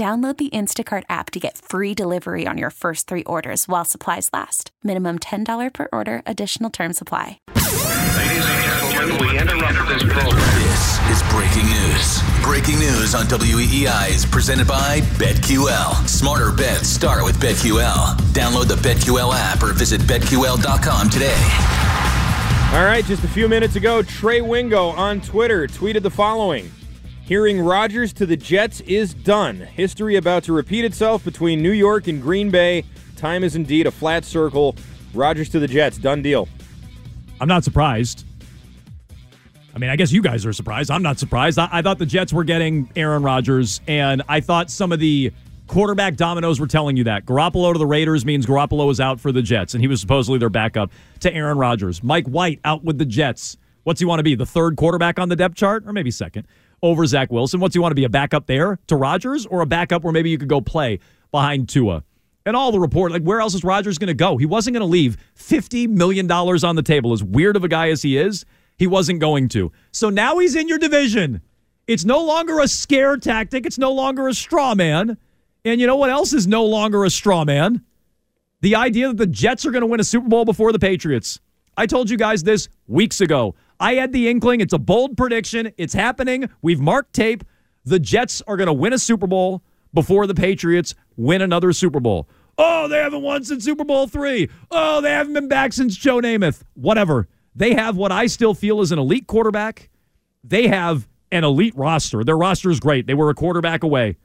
Download the Instacart app to get free delivery on your first three orders while supplies last. Minimum $10 per order, additional term supply. Ladies and gentlemen, we interrupt this program. This is breaking news. Breaking news on WEEI is presented by BetQL. Smarter bets start with BetQL. Download the BetQL app or visit BetQL.com today. All right, just a few minutes ago, Trey Wingo on Twitter tweeted the following Hearing Rodgers to the Jets is done. History about to repeat itself between New York and Green Bay. Time is indeed a flat circle. Rodgers to the Jets, done deal. I'm not surprised. I mean, I guess you guys are surprised. I'm not surprised. I, I thought the Jets were getting Aaron Rodgers, and I thought some of the quarterback dominoes were telling you that. Garoppolo to the Raiders means Garoppolo is out for the Jets, and he was supposedly their backup to Aaron Rodgers. Mike White out with the Jets. What's he want to be? The third quarterback on the depth chart, or maybe second over Zach Wilson? What's he want to be? A backup there to Rodgers, or a backup where maybe you could go play behind Tua? And all the report, like where else is Rodgers going to go? He wasn't going to leave $50 million on the table. As weird of a guy as he is, he wasn't going to. So now he's in your division. It's no longer a scare tactic. It's no longer a straw man. And you know what else is no longer a straw man? The idea that the Jets are going to win a Super Bowl before the Patriots. I told you guys this weeks ago. I had the inkling. It's a bold prediction. It's happening. We've marked tape. The Jets are going to win a Super Bowl before the Patriots win another Super Bowl. Oh, they haven't won since Super Bowl three. Oh, they haven't been back since Joe Namath. Whatever. They have what I still feel is an elite quarterback. They have an elite roster. Their roster is great. They were a quarterback away.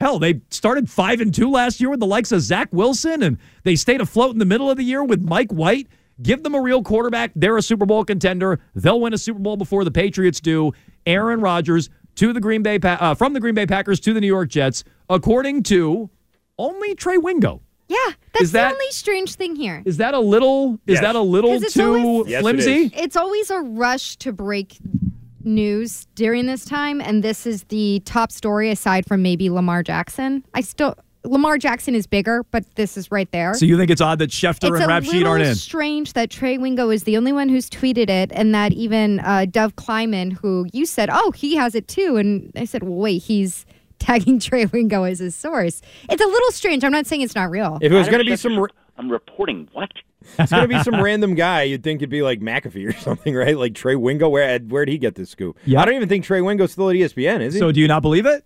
Hell, they started five and two last year with the likes of Zach Wilson, and they stayed afloat in the middle of the year with Mike White. Give them a real quarterback. They're a Super Bowl contender. They'll win a Super Bowl before the Patriots do. Aaron Rodgers to the Green Bay uh, from the Green Bay Packers to the New York Jets, according to only Trey Wingo. Yeah, that's Is that- the only strange thing here. Is that a little? Is Yes. that a little 'Cause it's too always- Yes, it flimsy? It's always a rush to break news during this time, and this is the top story aside from maybe Lamar Jackson. I still Lamar Jackson is bigger, but this is right there. So you think it's odd that Schefter it's and a Rap Sheet aren't in? strange that Trey Wingo is the only one who's tweeted it, and that even uh, Dov Kleiman, who you said, oh, he has it too, and I said, well, wait, he's tagging Trey Wingo as his source. It's a little strange. I'm not saying it's not real. If it was going to be Schefter's- some, I'm reporting what? it's going to be some random guy, you'd think it'd be like McAfee or something, right? Like Trey Wingo. Where where'd he get this scoop? Yeah. I don't even think Trey Wingo's still at ESPN, is he? So do you not believe it?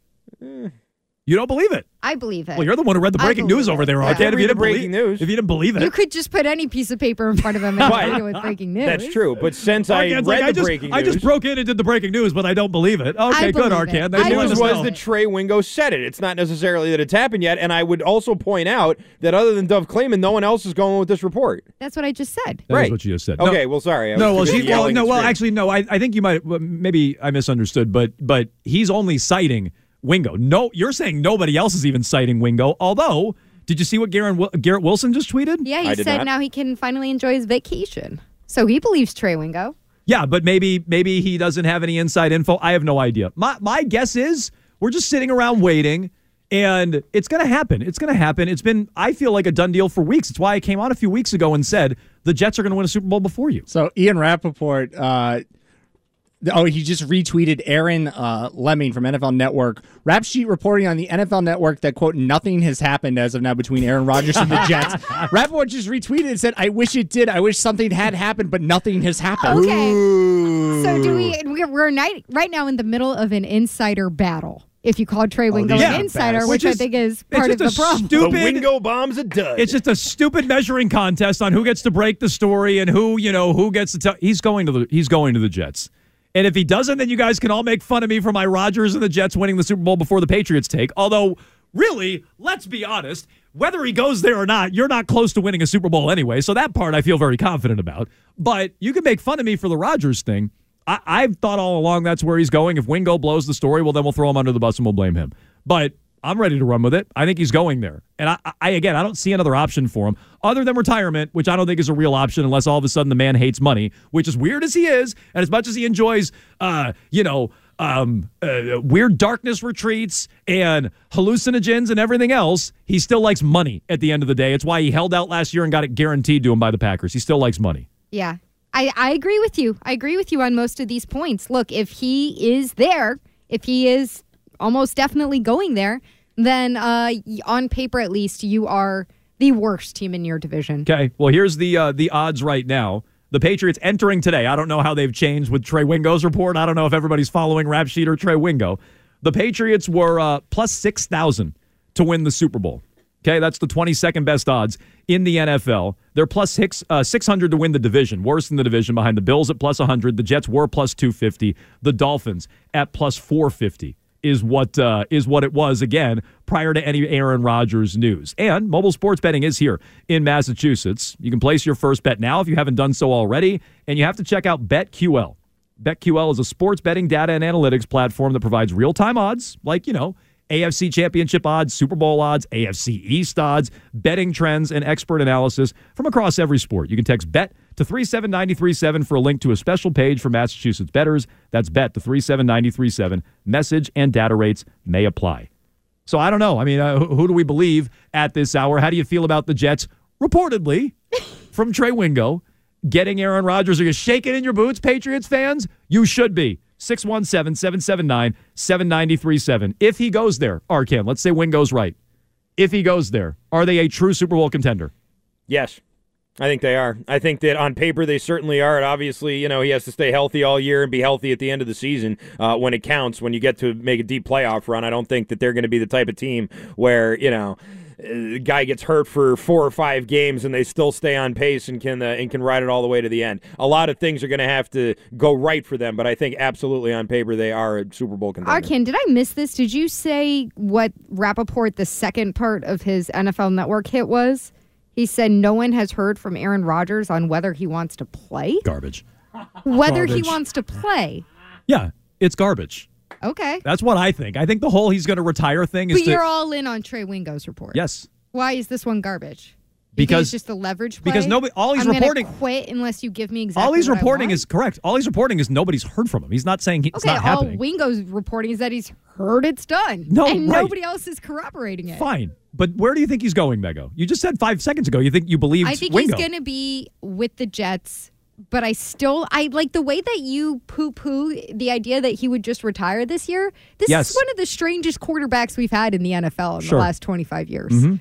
You don't believe it? I believe it. Well, you're the one who read the breaking news it. over there, Yeah. Arcand. I If read you the didn't breaking believe, news. if you didn't believe it, you could just put any piece of paper in front of him and Right. argue with breaking news. That's true. But since I read like, I just, breaking I just broke in and did the breaking news, but I don't believe it. Okay, I good, believe Arcand. it. The news was know. that Trey Wingo said it. It's not necessarily that it's happened yet. And I would also point out that other than Dov Kleiman, no one else is going with this report. That's what I just said. That is right. what you just said. No- Okay, well, sorry. I No, well, she, well, no, well, actually, no. I, I think you might, maybe I misunderstood, but but he's only citing Wingo. No, you're saying nobody else is even citing Wingo. Although, did you see what Garrett, Garrett Wilson just tweeted? Yeah, he I said not. now he can finally enjoy his vacation. So he believes Trey Wingo. Yeah, but maybe maybe he doesn't have any inside info. I have no idea. My my guess is we're just sitting around waiting and it's going to happen. It's going to happen. It's been I feel like a done deal for weeks. It's why I came on a few weeks ago and said the Jets are going to win a Super Bowl before you. So Ian Rappaport, uh, th- oh, he just retweeted Aaron uh, Lemming from NFL Network. Rap sheet reporting on the NFL Network that quote nothing has happened as of now between Aaron Rodgers and the Jets. Rappaport just retweeted and said, "I wish it did. I wish something had happened, but nothing has happened." Okay. So do we? we're- We're night, right now in the middle of an insider battle. if you call Trey Wingo these an are insider, best. which, Which I think is it's part of just the a problem. stupid- The Wingo bomb's a dud. It's just a stupid measuring contest on who gets to break the story and who, you know, who gets to tell. He's going to the he's going to the Jets. And if he doesn't, then you guys can all make fun of me for my Rodgers and the Jets winning the Super Bowl before the Patriots take. Although, really, let's be honest, whether he goes there or not, you're not close to winning a Super Bowl anyway. So that part I feel very confident about. But you can make fun of me for the Rodgers thing. I, I've thought all along that's where he's going. If Wingo blows the story, well, then we'll throw him under the bus and we'll blame him. But I'm ready to run with it. I think he's going there. And I, I again, I don't see another option for him other than retirement, which I don't think is a real option unless all of a sudden the man hates money, which is weird as he is, and as much as he enjoys, uh, you know, um, uh, weird darkness retreats and hallucinogens and everything else, he still likes money at the end of the day. It's why he held out last year and got it guaranteed to him by the Packers. He still likes money. Yeah. I, I agree with you. I agree with you on most of these points. Look, if he is there, if he is almost definitely going there, then uh, on paper at least, you are the worst team in your division. Okay. Well, here's the uh, the odds right now. The Patriots entering today. I don't know how they've changed with Trey Wingo's report. I don't know if everybody's following Rap Sheet or Trey Wingo. The Patriots were uh, plus six thousand to win the Super Bowl. Okay, that's the 22nd best odds in the NFL. They're plus six, uh, 600 to win the division, worse than the division behind the Bills at plus 100. The Jets were plus 250. The Dolphins at plus 450 is what uh, is what it was again prior to any Aaron Rodgers news. And mobile sports betting is here in Massachusetts. You can place your first bet now if you haven't done so already, and you have to check out BetQL. BetQL is a sports betting data and analytics platform that provides real-time odds, like you know. AFC Championship odds, Super Bowl odds, AFC East odds, betting trends, and expert analysis from across every sport. You can text BET to 37937 for a link to a special page for Massachusetts bettors. That's BET to 37937. Message and data rates may apply. So I don't know. I mean, uh, who do we believe at this hour? How do you feel about the Jets? Reportedly, from Trey Wingo, getting Aaron Rodgers. Are you shaking in your boots, Patriots fans? You should be. 617 779 7937. If he goes there, Arcand, let's say Wingo's right. If he goes there, are they a true Super Bowl contender? Yes. I think they are. I think that on paper they certainly are. And obviously, you know, he has to stay healthy all year and be healthy at the end of the season uh, when it counts, when you get to make a deep playoff run. I don't think that they're going to be the type of team where, you know, a guy gets hurt for four or five games and they still stay on pace and can uh, and can ride it all the way to the end. A lot of things are going to have to go right for them, but I think absolutely on paper they are a Super Bowl contender. Arcand, did I miss this? Did you say what Rappaport, the second part of his NFL Network hit was? He said no one has heard from Aaron Rodgers on whether he wants to play. Garbage. Whether he wants to play. Yeah, it's garbage. Okay. That's what I think. I think the whole he's going to retire thing is But to, you're all in on Trey Wingo's report. yes, Why is this one garbage? Because- it's just a leverage play? because nobody- all he's I'm reporting- quit unless you give me exactly all he's reporting is correct. All he's reporting is nobody's heard from him. He's not saying he, it's okay. not all happening. Wingo's reporting is that he's heard it's done. No, and right. nobody else is corroborating it. Fine, but where do you think he's going, Mego? You just said five seconds ago you think you believe I think Wingo. he's going to be with the Jets, but I still I like the way that you poo poo the idea that he would just retire this year. This Yes. is one of the strangest quarterbacks we've had in the NFL in Sure. the last 25 years. Mhm.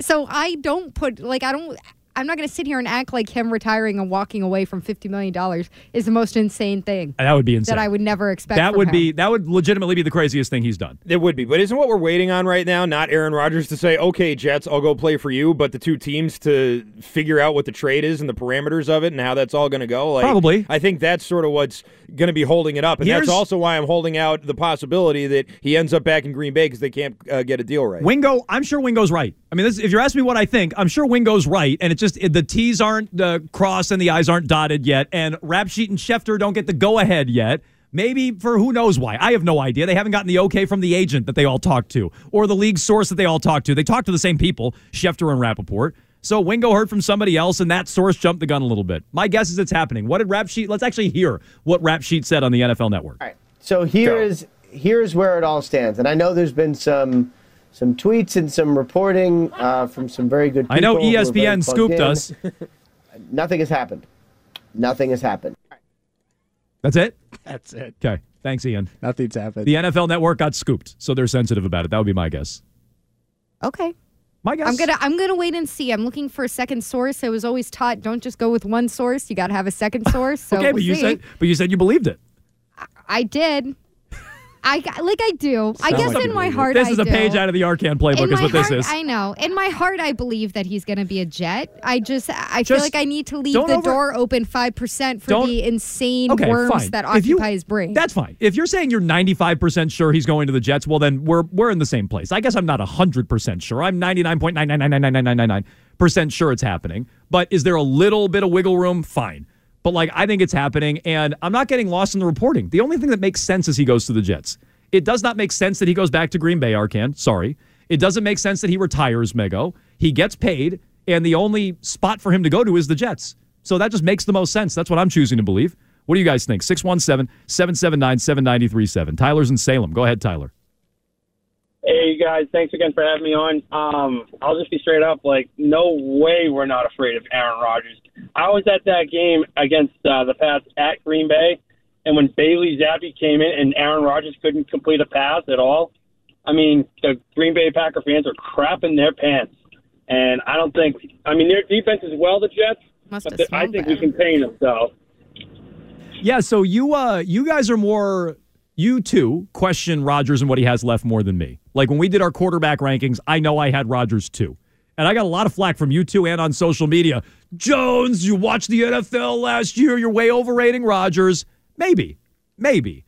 So I don't put like I don't I'm not going to sit here and act like him retiring and walking away from 50 million dollars is the most insane thing. That would be insane. That I would never expect. That from would him. be that would legitimately be the craziest thing he's done. It would be, but isn't what we're waiting on right now not Aaron Rodgers to say, "Okay, Jets, I'll go play for you," but the two teams to figure out what the trade is and the parameters of it and how that's all going to go? Like, Probably. I think that's sort of what's going to be holding it up, and Here's- that's also why I'm holding out the possibility that he ends up back in Green Bay because they can't uh, get a deal right. Wingo, I'm sure Wingo's right. I mean, this, if you're asking me what I think, I'm sure Wingo's right, and it just it, the T's aren't uh, crossed and the I's aren't dotted yet, and Rap Sheet and Schefter don't get the go ahead yet. Maybe for who knows why. I have no idea. They haven't gotten the okay from the agent that they all talked to, or the league source that they all talked to. They talked to the same people, Schefter and Rappaport. So Wingo heard from somebody else, and that source jumped the gun a little bit. My guess is it's happening. What did Rap Sheet? Let's actually hear what Rap Sheet said on the NFL Network. All right. So here is here's where it all stands, and I know there's been some some tweets and some reporting uh, from some very good. people I know who are very ESPN scooped in. us. Nothing has happened. Nothing has happened. That's it. That's it. Okay. Thanks, Ian. Nothing's happened. The NFL Network got scooped, so they're sensitive about it. That would be my guess. Okay. My guess. I'm gonna I'm gonna wait and see. I'm looking for a second source. I was always taught don't just go with one source. You got to have a second source. So okay, we'll but you see. said but you said you believed it. I did. I like I do. I guess like in my heart, This I is a do. page out of the Arcand playbook, In is my what this is. I know. In my heart, I believe that he's going to be a Jet. I just, I feel like I need to leave the over- door open five percent for the insane Okay, worms fine. that If you- occupy his brain. That's fine. If you're saying you're 95% sure he's going to the Jets, well, then we're we're in the same place. I guess I'm not 100% sure. I'm 99.9999999% sure it's happening. But is there a little bit of wiggle room? Fine. But like I think it's happening, and I'm not getting lost in the reporting. The only thing that makes sense is he goes to the Jets. It does not make sense that he goes back to Green Bay, Arcand. Sorry. It doesn't make sense that he retires, Mego. He gets paid, and the only spot for him to go to is the Jets. So that just makes the most sense. That's what I'm choosing to believe. What do you guys think? 617 779 7937. Tyler's in Salem. Go ahead, Tyler. Hey guys, thanks again for having me on. Um, I'll just be straight up, like, no way we're not afraid of Aaron Rodgers. I was at that game against uh, the Pats at Green Bay, and when Bailey Zappe came in and Aaron Rodgers couldn't complete a pass at all, I mean, the Green Bay Packer fans are crapping their pants. And I don't think, I mean, their defense is well, the Jets, Must but have th- I think bad. we can paint them. So, Yeah, so you uh you guys are more you too question Rodgers and what he has left more than me. Like when we did our quarterback rankings, I know I had Rodgers too. And I got a lot of flack from you two and on social media. Jones, you watched the NFL last year, you're way overrating Rodgers. Maybe. Maybe.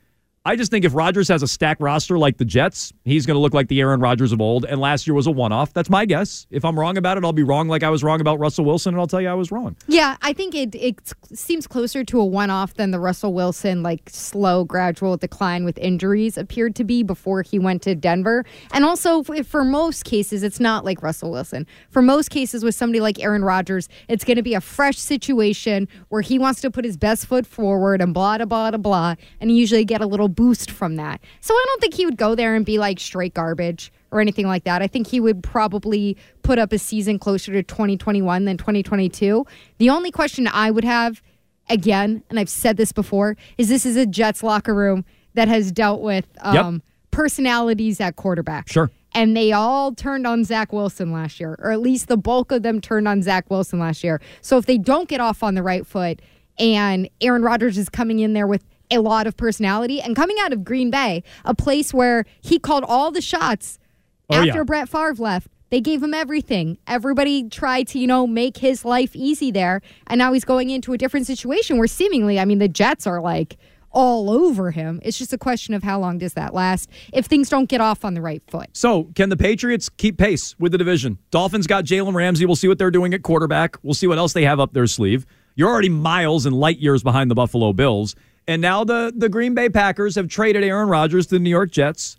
I just think if Rodgers has a stacked roster like the Jets, he's going to look like the Aaron Rodgers of old. And last year was a one off. That's my guess. If I'm wrong about it, I'll be wrong like I was wrong about Russell Wilson, and I'll tell you I was wrong. Yeah, I think it it seems closer to a one-off than the Russell Wilson like slow gradual decline with injuries appeared to be before he went to Denver. And also for most cases it's not like Russell Wilson. For most cases with somebody like Aaron Rodgers, it's going to be a fresh situation where he wants to put his best foot forward and blah blah blah blah blah and you usually get a little boost from that. So I don't think he would go there and be like straight garbage or anything like that. I think he would probably put up a season closer to 2021 than 2022. The only question I would have, again, and I've said this before, is this is a Jets locker room that has dealt with Yep. um, personalities at quarterback. Sure. And they all turned on Zach Wilson last year, or at least the bulk of them turned on Zach Wilson last year. So if they don't get off on the right foot and Aaron Rodgers is coming in there with a lot of personality and coming out of Green Bay, a place where he called all the shots Oh, after yeah. Brett Favre left. They gave him everything. Everybody tried to, you know, make his life easy there. And now he's going into a different situation where seemingly, I mean, the Jets are like all over him. It's just a question of how long does that last if things don't get off on the right foot. So, can the Patriots keep pace with the division? Dolphins got Jalen Ramsey. We'll see what they're doing at quarterback. We'll see what else they have up their sleeve. You're already miles and light years behind the Buffalo Bills. And now the, the Green Bay Packers have traded Aaron Rodgers to the New York Jets.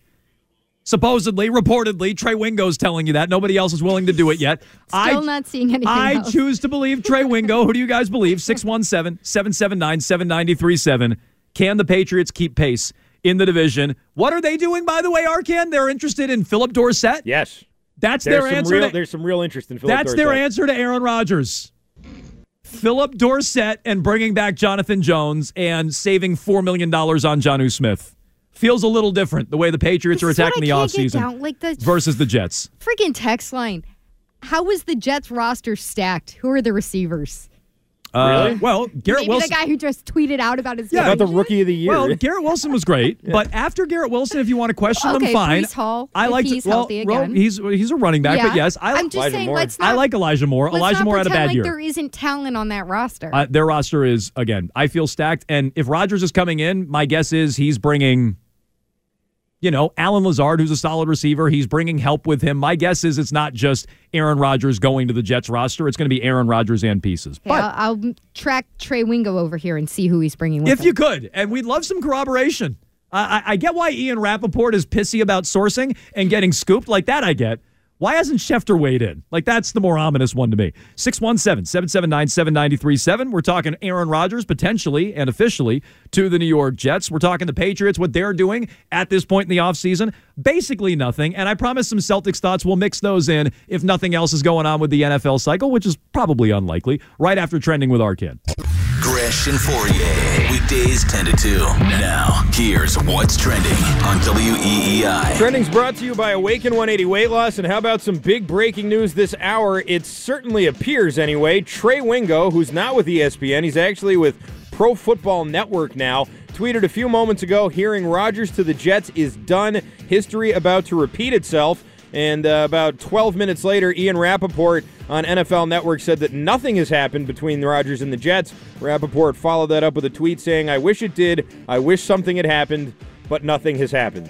Supposedly, reportedly, Trey Wingo's telling you that. Nobody else is willing to do it yet. Still not seeing anything I else. choose to believe Trey Wingo. Who do you guys believe? 617 779 7937. Can the Patriots keep pace in the division? What are they doing, by the way, Arcand? They're interested in Philip Dorsett? Yes. That's There's their answer. real, to- there's some real interest in Philip that's their answer to Aaron Rodgers. Philip Dorsett and bringing back Jonathan Jones and saving $4 million on Jonnu Smith. Feels a little different the way the Patriots are This is what attacking the offseason like the- versus the Jets. Freaking text line. How was the Jets roster stacked? Who are the receivers? Uh, well, Garrett Maybe Wilson. the guy who just tweeted out about his Yeah, decision? rookie of the year. Well, Garrett Wilson was great, but after Garrett Wilson, if you want to question Okay, them, fine. Breece Hall, I like he's well, healthy again. he's he's a running back, Yeah. but yes, I I'm just saying, let's not, I like Elijah Moore. Let's Elijah not Moore had a bad like year. there isn't talent on that roster. Uh, their roster is again. I feel stacked, and if Rodgers is coming in, my guess is he's bringing. You know, Allen Lazard, who's a solid receiver, he's bringing help with him. My guess is it's not just Aaron Rodgers going to the Jets roster; it's going to be Aaron Rodgers and pieces. Okay, I'll, I'll track Trey Wingo over here and see who he's bringing with If him. you could, and we'd love some corroboration. I, I, I get why Ian Rappaport is pissy about sourcing and getting scooped like that. I get. Why hasn't Schefter weighed in? Like, that's the more ominous one to me. 617 779 7937. We're talking Aaron Rodgers potentially and officially to the New York Jets. We're talking the Patriots, what they're doing at this point in the offseason. Basically nothing. And I promise some Celtics thoughts. We'll mix those in if nothing else is going on with the NFL cycle, which is probably unlikely, right after trending with Arcand. Gresh and Fauria. Weekdays 10 to 2. Now, here's what's trending on WEEI. Trending's brought to you by Awaken 180 Weight Loss. And how about some big breaking news this hour? It certainly appears, anyway. Trey Wingo, who's not with ESPN, he's actually with Pro Football Network now. Tweeted a few moments ago, hearing Rodgers to the Jets is done. History about to repeat itself. And uh, about 12 minutes later, Ian Rappaport on NFL Network said that nothing has happened between the Rodgers and the Jets. Rappaport followed that up with a tweet saying, I wish it did. I wish something had happened, but nothing has happened.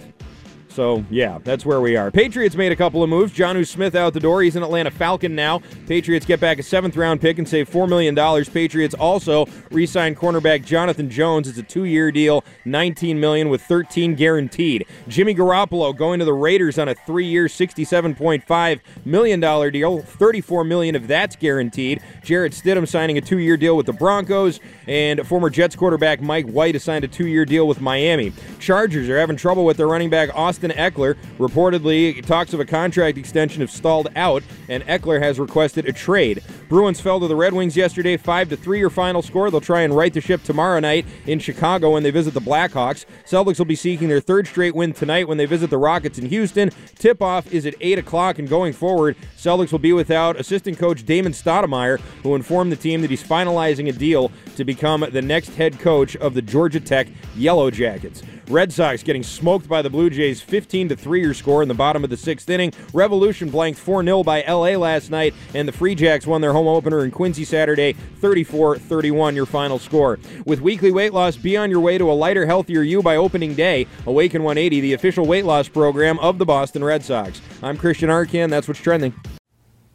So, yeah, that's where we are. Patriots made a couple of moves. Jonnu Smith out the door. He's an Atlanta Falcon now. Patriots get back a seventh round pick and save $4 million. Patriots also re signed cornerback Jonathan Jones. It's a two year deal, 19 million with 13 guaranteed. Jimmy Garoppolo going to the Raiders on a three year, $67.5 million deal. 34 million of that's guaranteed. Jarrett Stidham signing a two year deal with the Broncos. And former Jets quarterback Mike White has signed a two year deal with Miami. Chargers are having trouble with their running back Austin Ekeler. Reportedly, talks of a contract extension have stalled out, and Ekeler has requested a trade. Bruins fell to the Red Wings yesterday, 5 to 3 your final score. They'll try and right the ship tomorrow night in Chicago when they visit the Blackhawks. Celtics will be seeking their third straight win tonight when they visit the Rockets in Houston. Tip off is at 8 o'clock, and going forward, Celtics will be without assistant coach Damon Stoudamire, who informed the team that he's finalizing a deal to become the next head coach of the Georgia Tech Yellow Jackets. Red Sox getting smoked by the Blue Jays 15 to 3 your score in the bottom of the sixth inning. Revolution blanked 4 0 by LA last night, and the Free Jacks won their home opener in Quincy Saturday 34 31 your final score. With weekly weight loss, be on your way to a lighter, healthier you by opening day. Awaken 180, the official weight loss program of the Boston Red Sox. I'm Christian Arcand. That's what's trending.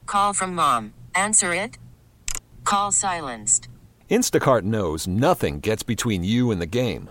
Call from mom. Answer it. Call silenced. Instacart knows nothing gets between you and the game.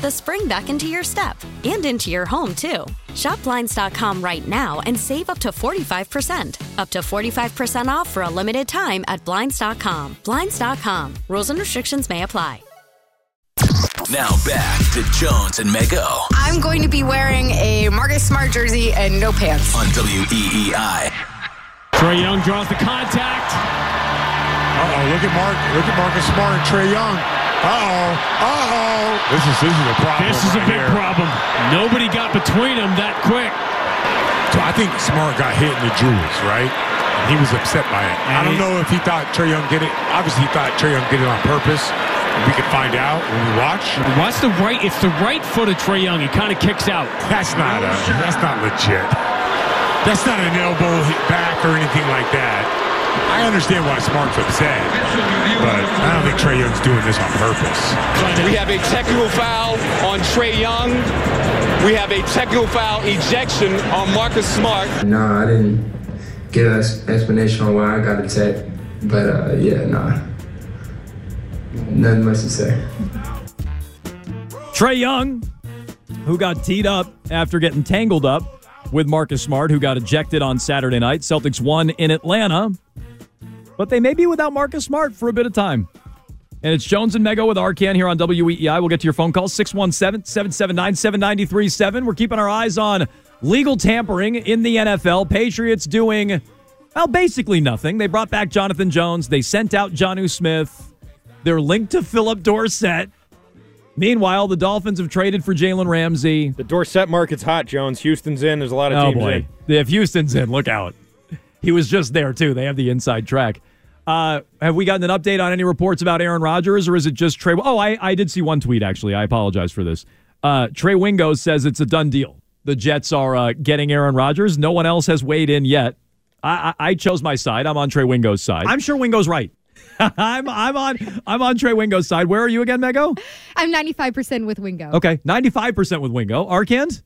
the spring back into your step and into your home, too. Shop Blinds.com right now and save up to 45%. Up to 45% off for a limited time at Blinds.com. Blinds.com. Rules and restrictions may apply. Now back to Jones and Mego I'm going to be wearing a Marcus Smart jersey and no pants. on E WEEI. Trae Young draws the contact. Uh-oh, look at Mark. Look at Marcus Smart and Trae Young. Uh-oh. Uh-oh. This is this is a problem. This is a big here. problem. Nobody got between them that quick. So I think Smart got hit in the jewels, right? And he was upset by it. I don't know if he thought Trae Young did it. Obviously, he thought Trae Young did it on purpose. We could find out when we watch. Watch the right. It's the right foot of Trae Young. He kind of kicks out. That's not a. That's not legit. That's not an elbow hit back or anything like that. I understand why Smart's upset, but I don't think Trae Young's doing this on purpose. We have a technical foul on Trae Young. We have a technical foul ejection on Marcus Smart. Nah, I didn't get an explanation on why I got attacked. But uh, yeah, nah. Nothing much to say. Trae Young, who got teed up after getting tangled up with Marcus Smart, who got ejected on Saturday night. Celtics won in Atlanta, but they may be without Marcus Smart for a bit of time. And it's Jones and Mego with Arcand here on WEEI. We'll get to your phone calls 617 779 7937. We're keeping our eyes on Legal tampering in the NFL. Patriots doing, well, basically nothing. They brought back Jonathan Jones. They sent out Jonnu Smith. They're linked to Philip Dorsett. Meanwhile, the Dolphins have traded for Jalen Ramsey. The Dorsett market's hot, Jones. Houston's in. There's a lot of Oh teams boy, in. if Houston's in, look out. He was just there too. They have the inside track. Uh, have we gotten an update on any reports about Aaron Rodgers, or is it just Trey? Oh, I, I did see one tweet actually. I apologize for this. Uh, Trey Wingo says it's a done deal. The Jets are uh, getting Aaron Rodgers. No one else has weighed in yet. I, I, I chose my side. I'm on Trey Wingo's side. I'm sure Wingo's right. I'm I'm on I'm on Trey Wingo's side. Where are you again, Mego? I'm 95% with Wingo. Okay, 95% with Wingo. Arcand?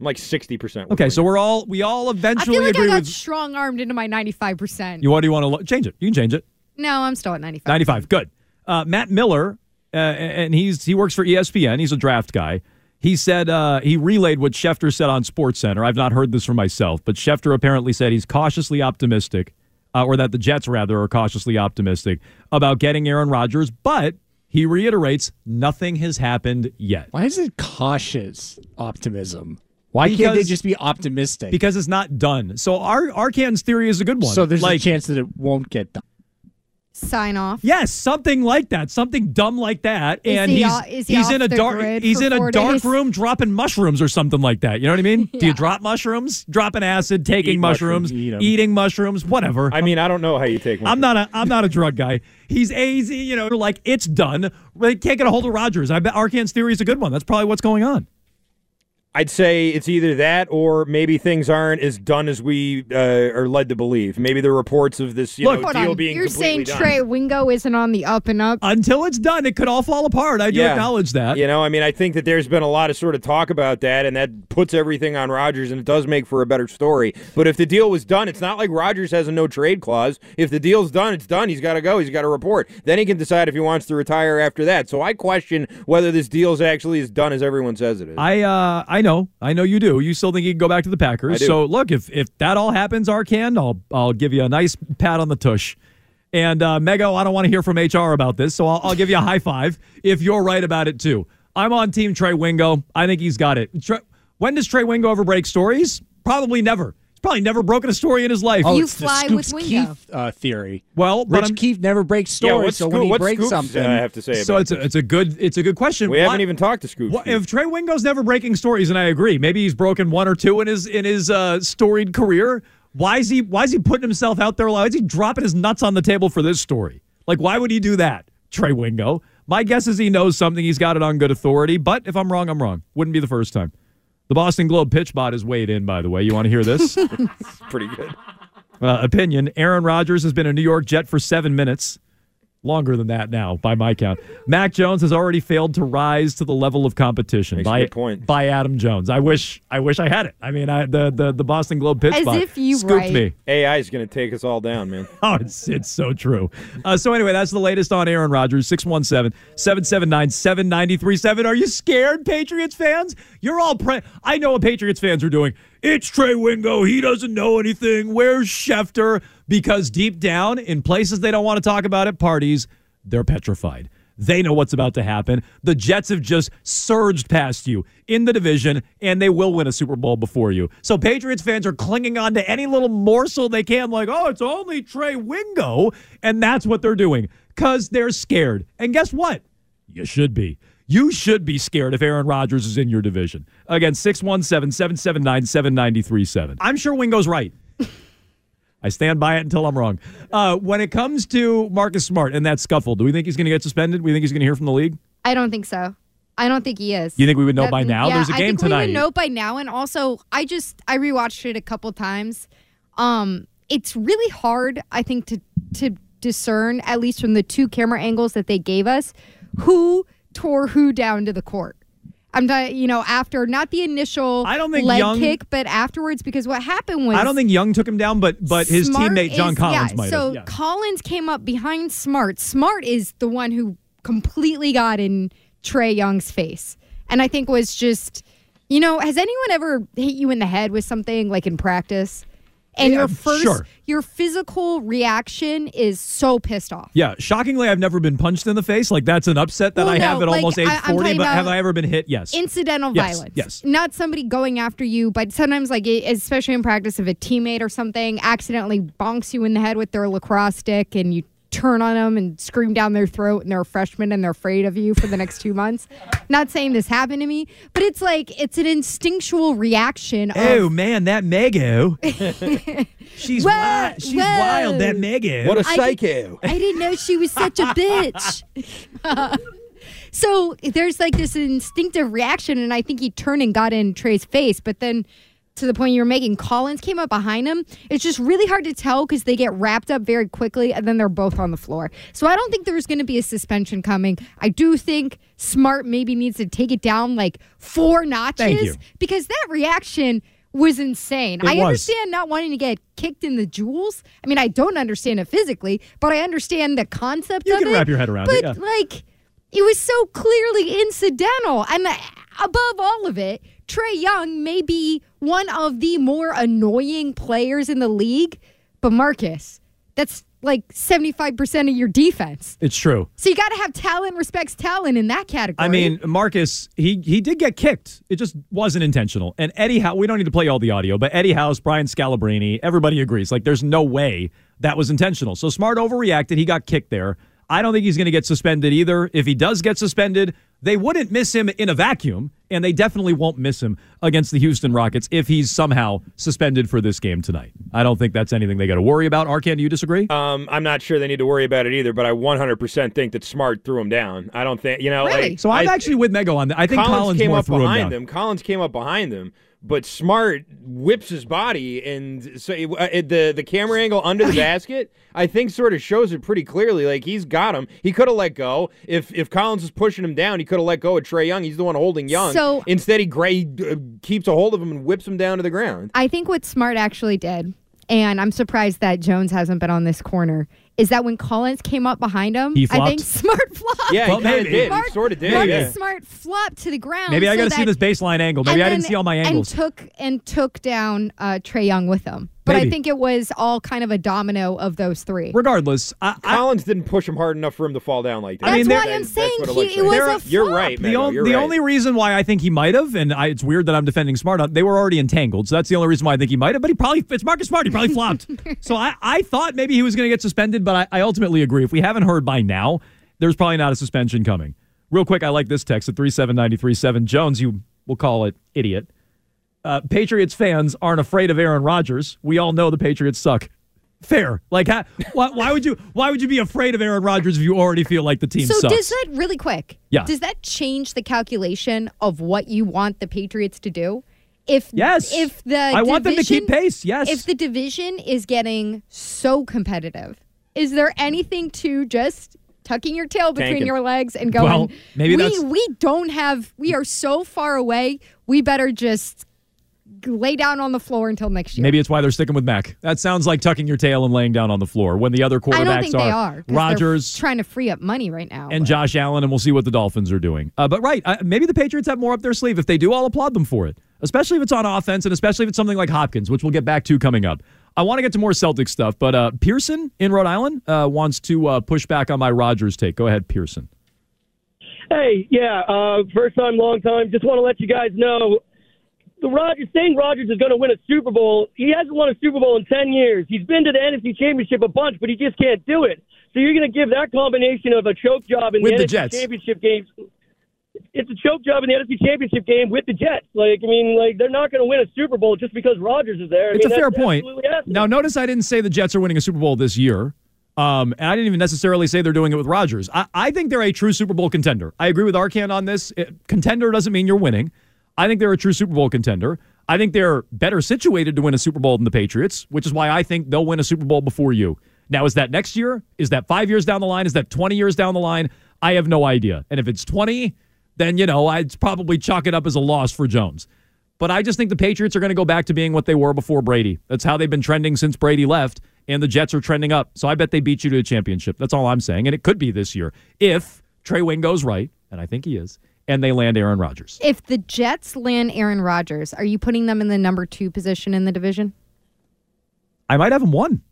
I'm like 60%. Okay, so we're all we all eventually I eventually feel like I agree got with. strong armed into my 95%. You what do you want to lo- change it? You can change it. no, I'm still at 95. 95. Good. Uh, Matt Miller, uh, and he's he works for ESPN. He's a draft guy. He said uh, he relayed what Schefter said on SportsCenter. I've not heard this for myself, but Schefter apparently said he's cautiously optimistic, uh, or that the Jets rather are cautiously optimistic about getting Aaron Rodgers. But he reiterates nothing has happened yet. Why is it cautious optimism? Why can't they just be optimistic? Because it's not done. So our Arcand's theory is a good one. so there's like, a chance that it won't get done. Sign off. Yes, something like that, something dumb like that, Is and he he's o- is he he's in a dark he's in a dark days? room dropping mushrooms or something like that. You know what I mean? yeah. Do you drop mushrooms, dropping acid, taking Eat mushrooms, mushrooms, eat 'em. eating mushrooms, whatever? I mean, I don't know how you take one. I'm not a I'm not a drug guy. He's AZ, you know, like it's done. They can't get a hold of Rodgers. I bet Arcand's theory is a good one. That's probably what's going on. I'd say it's either that or maybe things aren't as done as we uh, are led to believe. Maybe the reports of this you know, Hold deal on. being You're saying done. Trey Wingo isn't on the up and up? Until it's done, it could all fall apart. I do Yeah. acknowledge that. You know, I mean, I think that there's been a lot of sort of talk about that, and that puts everything on Rodgers, and it does make for a better story. But if the deal was done, it's not like Rodgers has a no trade clause. If the deal's done, it's done. He's got to go. He's got to report. Then he can decide if he wants to retire after that. So I question whether this deal's actually as done as everyone says it is. I uh I know. I know you do. You still think he can go back to the Packers. I. So look, if if that all happens, Arcand, I'll I'll give you a nice pat on the tush. And uh Mego, I don't want to hear from HR about this, so I'll, I'll give you a high five if you're right about it too. I'm on team Trey Wingo. I think he's got it. Tre- when does Trey Wingo ever break stories? Probably never. He's probably never broken a story in his life. Oh, You it's fly the with Scoops Wingo. Keith uh, theory. Well, but Rich I'm- Keefe never breaks stories, what's so Scoop- when he breaks Scoops, something, uh, I have to say so it's a, it's a good it's a good question. We Why- haven't even talked to Scoop. What, if Trey Wingo's never breaking stories, and I agree, maybe he's broken one or two in his in his uh, storied career. Why is he Why is he putting himself out there? Why is he dropping his nuts on the table for this story? Like, why would he do that, Trey Wingo? My guess is he knows something. He's got it on good authority. But if I'm wrong, I'm wrong. Wouldn't be the first time. The Boston Globe PitchBot is weighed in. By the way, you want to hear this? Pretty good. uh, opinion. Aaron Rodgers has been a New York Jet for seven minutes. Longer than that now, by my count. Mac Jones has already failed to rise to the level of competition Makes by point. by Adam Jones. I wish I wish I had it. I mean, I, the, the the Boston Globe pitch As bot if you scooped right. me. AI is going to take us all down, man. Oh, it's it's so true. Uh, so anyway, that's the latest on Aaron Rodgers. 617-779-7937. Are you scared, Patriots fans? You're all pre- I know what Patriots fans are doing. It's Trey Wingo. He doesn't know anything. Where's Schefter? Because deep down, in places they don't want to talk about at parties, they're petrified. They know what's about to happen. The Jets have just surged past you in the division, and they will win a Super Bowl before you. So Patriots fans are clinging on to any little morsel they can, like, oh, it's only Trey Wingo. And that's what they're doing because they're scared. And guess what? You should be. You should be scared if Aaron Rodgers is in your division. Again, 617 779 7937. I'm sure Wingo's right. I stand by it until I'm wrong. Uh, when it comes to Marcus Smart and that scuffle, do we think he's going to get suspended? We think he's going to hear from the league? I don't think so. I don't think he is. You think we would know by now? Yeah, There's a game I think We tonight. would know by now, and also I just I rewatched it a couple times. Um, it's really hard, I think, to to discern at least from the two camera angles that they gave us who tore who down to the court. I'm not, you know, after not the initial I don't think leg Young- kick, but afterwards because what happened was I don't think Young took him down, but but his Smart teammate John is- Collins yeah, might so have. Yeah. Collins came up behind Smart. Smart is the one who completely got in Trae Young's face, and I think was just, you know, has anyone ever hit you in the head with something like in practice? And Yeah, your first, sure. your physical reaction is so pissed off. Yeah, shockingly, I've never been punched in the face. Like that's an upset that Well, I have at like, almost age I- forty. But have I ever been hit? Yes. Incidental Yes, violence. yes. Not somebody going after you, but sometimes, like, especially in practice, if a teammate or something accidentally bonks you in the head with their lacrosse stick and you turn on them and scream down their throat and they're a freshman and they're afraid of you for the next two months. Not saying this happened to me, but it's like, it's an instinctual reaction of. Oh man, that Mego. she's Whoa, wild. She's whoa. wild. That Mego. What a psycho. I didn't know she was such a bitch. so there's like this instinctive reaction, and I think he turned and got in Trae's face, but then. To the point you were making, Collins came up behind him. It's just really hard to tell because they get wrapped up very quickly and then they're both on the floor. So I don't think there's going to be a suspension coming. I do think Smart maybe needs to take it down like four notches you. because that reaction was insane. It I was. understand not wanting to get kicked in the jewels. I mean, I don't understand it physically, but I understand the concept You of can wrap your head around but, it, yeah. like, it was so clearly incidental. And uh, above all of it, Trae Young may be one of the more annoying players in the league, but Marcus, that's like 75% of your defense. It's true. So you got to have talent respects talent in that category. I mean, Marcus, he he did get kicked. It just wasn't intentional. And Eddie Howe, we don't need to play all the audio, but Eddie House, Brian Scalabrine, everybody agrees. Like, there's no way that was intentional. So Smart overreacted. He got kicked there. I don't think he's going to get suspended either. If he does get suspended, they wouldn't miss him in a vacuum, and they definitely won't miss him against the Houston Rockets if he's somehow suspended for this game tonight. I don't think that's anything they got to worry about. Arcand, do you disagree? Um, I'm not sure they need to worry about it either, but I 100% think that Smart threw him down. I don't think you know. Like, So I'm I- actually with Mego on that. I think Collins, came more up threw him behind down. him. Collins came up behind him, but Smart whips his body, and so uh, it- the the camera angle under the basket, I think, sort of shows it pretty clearly. Like he's got him. He could have let go. If if Collins was pushing him down, he could have let go of Trae Young. He's the one holding Young. So- instead, he gra- uh, keeps a hold of him and whips him down to the ground. I think what Smart actually did, and I'm surprised that Jones hasn't been on this corner, is that when Collins came up behind him, He I think flopped? Smart flopped. Yeah, he Well, kind of maybe. did. Mark- he sort of did. Marcus yeah. Smart flopped to the ground. Maybe I so got to see this baseline angle. Maybe and I didn't see all my angles. And took and took down uh, Trae Young with him. But I think it was all kind of a domino of those three. Regardless, I, I, Collins didn't push him hard enough for him to fall down like that. That's mean, why I'm That's saying what it he, looks it was There- a You're flop. right, the, on- you're the right. only reason why I think he might have, and I, it's weird that I'm defending Smart, uh, they were already entangled, so that's the only reason why I think he might have. But he probably it's Marcus Smart. He probably flopped. so I, I thought maybe he was going to get suspended, but I, I ultimately agree. If we haven't heard by now, there's probably not a suspension coming. Real quick, I like this text at three seven ninety three seven. Jones, you will call it idiot. Uh, Patriots fans aren't afraid of Aaron Rodgers. We all know the Patriots suck. Fair. Like, ha, why, why would you? Why would you be afraid of Aaron Rodgers if you already feel like the team So sucks? does that really quick? Yeah. Does that change the calculation of what you want the Patriots to do? If Yes. if the I want them to keep division- pace, yes. If the division is getting so competitive, is there anything to just tucking your tail between Tanking. your legs and going? Well, maybe we that's- we don't have. We are so far away. We better just lay down on the floor until next year. Maybe it's why they're sticking with Mac. That sounds like tucking your tail and laying down on the floor when the other quarterbacks I don't think are, they are. 'cause they're Rodgers trying to free up money right now. and Josh Allen, and we'll see what the Dolphins are doing. Uh, but right, uh, maybe the Patriots have more up their sleeve. If they do, I'll applaud them for it, especially if it's on offense and especially if it's something like Hopkins, which we'll get back to coming up. I want to get to more Celtic stuff, but uh, Pearson in Rhode Island uh, wants to uh, push back on my Rodgers take. Go ahead, Pearson. Hey, yeah, uh, first time, long time. Just want to let you guys know the Rodgers saying Rodgers is going to win a Super Bowl. He hasn't won a Super Bowl in ten years. He's been to the NFC Championship a bunch, but he just can't do it. So you're going to give that combination of a choke job in the, the NFC Jets. Championship games. It's a choke job in the NFC Championship game with the Jets. Like, I mean, like they're not going to win a Super Bowl just because Rodgers is there. I It's mean, a fair point. Now, notice I didn't say the Jets are winning a Super Bowl this year. Um, and I didn't even necessarily say they're doing it with Rodgers. I, I think they're a true Super Bowl contender. I agree with Arcand on this. It- contender doesn't mean you're winning. I think they're a true Super Bowl contender. I think they're better situated to win a Super Bowl than the Patriots, which is why I think they'll win a Super Bowl before you. Now, is that next year? Is that five years down the line? Is that 20 years down the line? I have no idea. And if it's 20, then, you know, I'd probably chalk it up as a loss for Jones. But I just think the Patriots are going to go back to being what they were before Brady. That's how they've been trending since Brady left, and the Jets are trending up. So I bet they beat you to a championship. That's all I'm saying. And it could be this year if Trey Wingo's right, and I think he is, and they land Aaron Rodgers. If the Jets land Aaron Rodgers, are you putting them in the number two position in the division? I might have them one.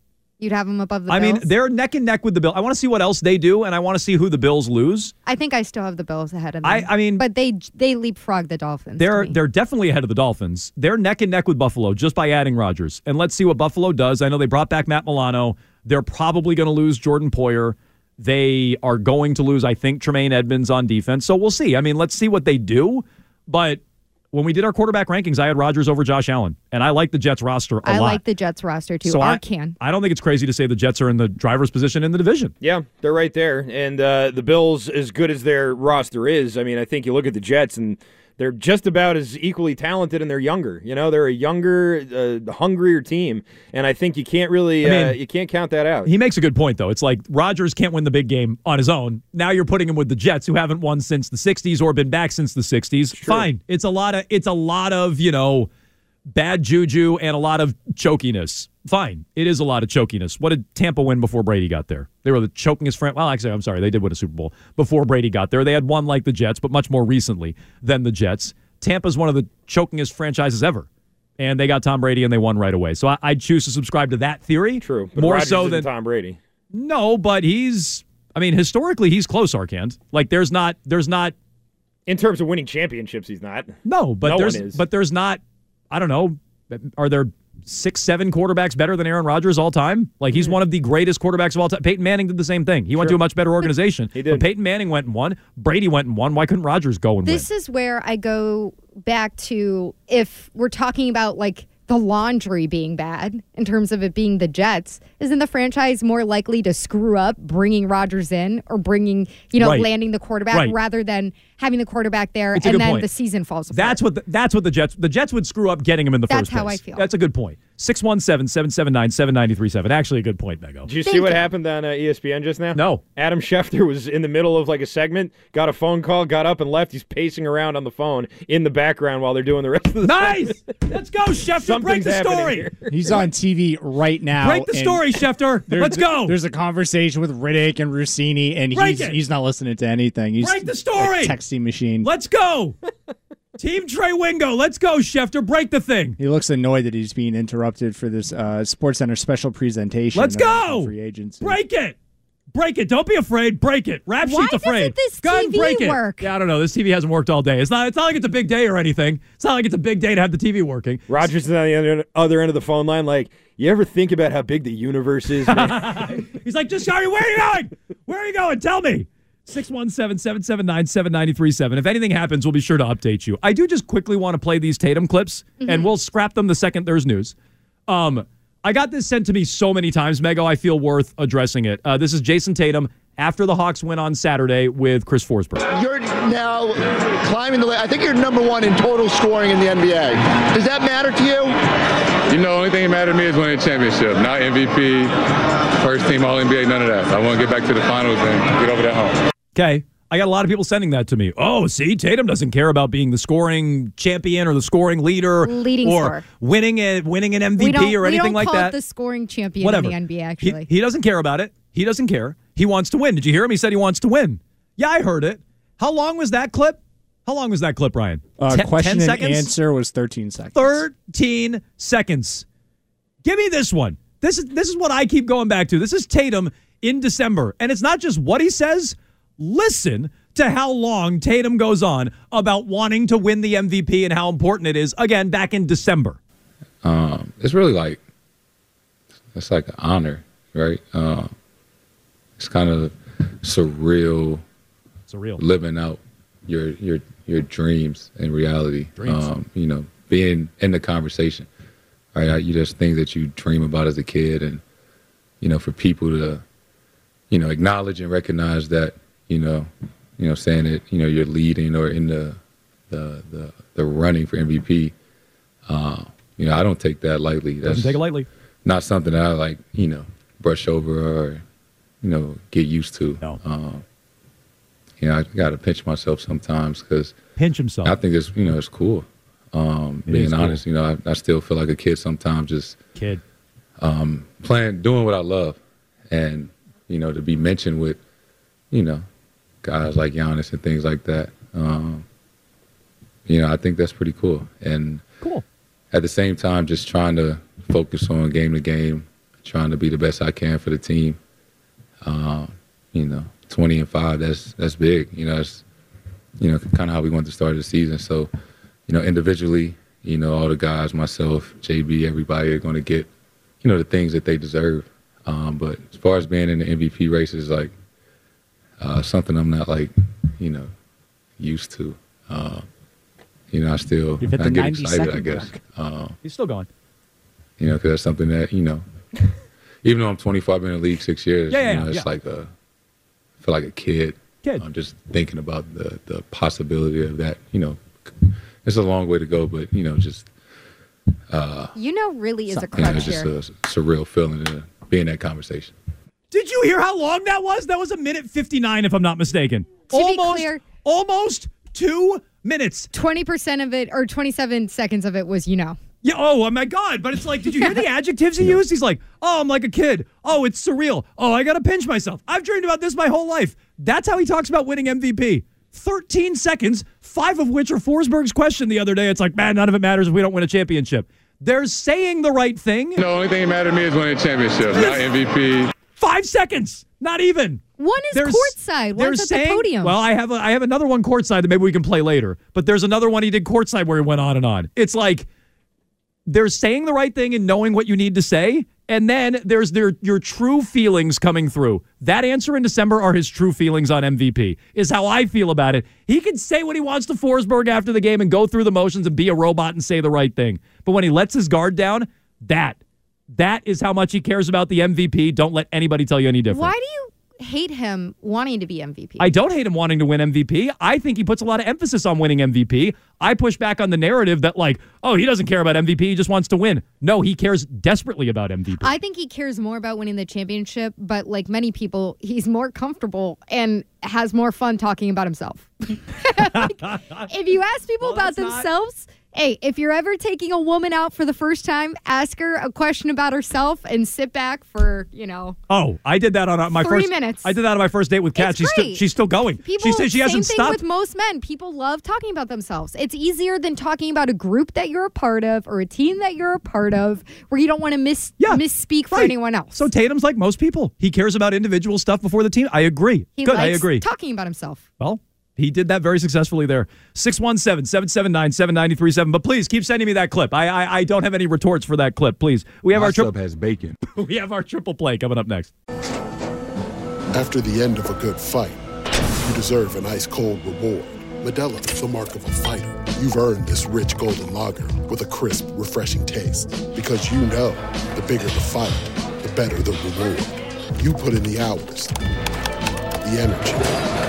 You'd have them above the I Bills. mean, they're neck and neck with the Bills. I want to see what else they do, and I want to see who the Bills lose. I think I still have the Bills ahead of them. I- I mean- but they they leapfrog the Dolphins. They're they're definitely ahead of the Dolphins. They're neck and neck with Buffalo just by adding Rodgers. And let's see what Buffalo does. I know they brought back Matt Milano. They're probably going to lose Jordan Poyer. They are going to lose, I think, Tremaine Edmunds on defense. So we'll see. I mean, let's see what they do. But when we did our quarterback rankings, I had Rodgers over Josh Allen, and I like the Jets roster a I lot. I like the Jets roster too. so I, I can. I don't think it's crazy to say the Jets are in the driver's position in the division. Yeah, they're right there. And uh, the Bills, as good as their roster is, I mean, I think you look at the Jets and they're just about as equally talented and they're younger. You know, they're a younger, uh, hungrier team. And I think you can't really, I mean- uh, you can't count that out. He makes a good point, though. It's like Rodgers can't win the big game on his own. Now you're putting him with the Jets, who haven't won since the '60s or been back since the '60s. Fine, it's a lot of it's a lot of you know bad juju and a lot of chokiness. Fine, it is a lot of chokiness. What did Tampa win before Brady got there? They were the chokingest friend. Well, actually, I'm sorry, they did win a Super Bowl before Brady got there. They had won like the Jets, but much more recently than the Jets. Tampa's one of the chokingest franchises ever. And they got Tom Brady and they won right away. So I, I'd choose to subscribe to that theory. True. But more Rodgers so than Tom Brady. no, but he's. I mean, historically, he's close. Arcand. Like, there's not. There's not. In terms of winning championships, he's not. No, but No there's. one. But there's not. I don't know. Are there six, seven quarterbacks better than Aaron Rodgers all time? Like, he's mm-hmm. one of the greatest quarterbacks of all time. Peyton Manning did the same thing. He went to a much better organization. He did. When Peyton Manning went and won. Brady went and won. Why couldn't Rodgers go and win? This is where I go back to if we're talking about like the laundry being bad in terms of it being the Jets, isn't the franchise more likely to screw up bringing Rodgers in or bringing, you know, Right. landing the quarterback Right. rather than having the quarterback there It's and then point. the season falls apart? That's what the, that's what the Jets the Jets would screw up getting him in the That's first how place. I feel. That's a good point. 617-779-7937. Actually a good point, Mego. Did you see what happened on uh, ESPN just now? No. Adam Schefter was in the middle of like a segment, got a phone call, got up and left. He's pacing around on the phone in the background while they're doing the rest of the Nice. Let's go, Schefter. Break the story. here. He's on TV right now. Break the story, Schefter. Let's go. There's a conversation with Riddick and Russini, and Break he's it. he's not listening to anything. He's Break the story. a texting machine. Let's go. Team Trey Wingo. Let's go, Schefter. Break the thing. He looks annoyed that he's being interrupted for this uh, Sports Center special presentation. Let's go. Free agency. Break it. Break it. Don't be afraid. Break it. Rap Why sheet's afraid. doesn't this Go TV break it. work? Yeah, I don't know. This TV hasn't worked all day. It's not. It's not like it's a big day or anything. It's not like it's a big day to have the TV working. Rodgers is on the other, other end of the phone line. Like, you ever think about how big the universe is? He's like, just sorry. Where are you going? Where are you going? Tell me. 617-779-7937. If anything happens, we'll be sure to update you. I do just quickly want to play these Tatum clips, and we'll scrap them the second there's news. Um, I got this sent to me so many times, Mego. I feel worth addressing it. Uh, this is Jayson Tatum after the Hawks win on Saturday with Chris Forsberg. You're now climbing the. Way I think you're number one in total scoring in the NBA. Does that matter to you? You know, the only thing that mattered to me is winning a championship, not MVP, first team All NBA, none of that. I want to get back to the finals and get over that hump. Okay. I got a lot of people sending that to me. Oh, see, Tatum doesn't care about being the scoring champion or the scoring leader Leading or scorer. winning a, winning an we don't, MVP or we anything don't like call that. it the scoring champion Whatever. in the NBA, actually. He, doesn't care about it. He doesn't care. He wants to win. Did you hear him? He said he wants to win. Yeah, I heard it. How long was that clip? How long was that clip, Ryan? Uh, Ten- question 10 and answer was 13 seconds. 13 seconds. Give me this one. This is this is what I keep going back to. This is Tatum in December. And it's not just what he says. Listen to how long Tatum goes on about wanting to win the MVP and how important it is again back in December. Um, it's really like it's like an honor, right? Um, it's kind of surreal, surreal living out your your your dreams and reality. Dreams. Um, you know, being in the conversation, right? You just things that you dream about as a kid, and you know, for people to you know acknowledge and recognize that, you know, you know, saying that you know you're leading or in the the the, the running for MVP. Uh, you know, I don't take that lightly. That's Doesn't take it lightly. not something that I like, you know, brush over or, you know, get used to. No. Um, you know, I got to pinch myself sometimes because Pinch himself. I think it's, you know, it's cool. Um, It being is cool. honest, you know, I, I still feel like a kid sometimes, just Kid. um, playing, doing what I love, and you know, to be mentioned with, you know, guys like Giannis and things like that. Um, you know, I think that's pretty cool. And cool. At the same time, just trying to focus on game to game, trying to be the best I can for the team. Um, you know, 20 and five, that's that's big. You know, that's you know kind of how we want to start the season. So, you know, individually, you know, all the guys, myself, JB, everybody are going to get, you know, the things that they deserve. Um, but as far as being in the MVP races, like uh, something I'm not like, you know, used to. Uh, you know, I still You've hit I the get excited. I guess. mark. Um, He's still going. you know, because that's something that you know, even though I'm 25 in the league six years, Yeah, yeah, you know, yeah, it's yeah. like a, I feel like a kid. Kid. I'm just thinking about the the possibility of that. You know, it's a long way to go, but you know, just uh, You know, really is a you know, it's just here. a surreal feeling to be in that conversation. Did you hear how long that was? That was a minute 59, if I'm not mistaken. To be almost, clear- almost two minutes. 20% of it, or 27 seconds of it was, you know. Yeah. Oh, oh my God. But it's like, did you hear the adjectives he used? He's like, oh, I'm like a kid. Oh, it's surreal. Oh, I got to pinch myself. I've dreamed about this my whole life. That's how he talks about winning MVP. 13 seconds, five of which are Forsberg's question the other day. It's like, man, none of it matters if we don't win a championship. They're saying the right thing. The only thing that mattered to me is winning a championship, not MVP. Five seconds, not even. One is There's- courtside, one's at saying- the podium. Well, I have a, I have another one courtside that maybe we can play later. But there's another one he did courtside where he went on and on. It's like they're saying the right thing and knowing what you need to say, and then there's their your true feelings coming through. That answer in December are his true feelings on MVP. Is how I feel about it. He can say what he wants to Forsberg after the game and go through the motions and be a robot and say the right thing. But when he lets his guard down, that that is how much he cares about the MVP. Don't let anybody tell you any different. Why do you hate him wanting to be MVP? I don't hate him wanting to win MVP. I think he puts a lot of emphasis on winning MVP. I push back on the narrative that, like, oh, he doesn't care about MVP. He just wants to win. No, he cares desperately about MVP. I think he cares more about winning the championship, but like many people, he's more comfortable and has more fun talking about himself. Like, if you ask people about themselves, hey, if you're ever taking a woman out for the first time, ask her a question about herself and sit back for, you know, Oh, I did that on my Three first minutes. I did that on my first date with Kat. It's She's still she's still going. People, she says she hasn't same thing stopped. with most men. People love talking about themselves. It's easier than talking about a group that you're a part of or a team that you're a part of, where you don't want to miss misspeak for Right. anyone else. So Tatum's like most people. He cares about individual stuff before the team. I agree. He Good, I agree. talking about himself. Well, he did that very successfully there. 617 779 7937. But please keep sending me that clip. I, I I don't have any retorts for that clip, please. We have My our triple has bacon. we have our triple play coming up next. After the end of a good fight, you deserve an ice cold reward. Modelo is the mark of a fighter. You've earned this rich golden lager with a crisp, refreshing taste. Because you know the bigger the fight, the better the reward. You put in the hours, the energy, the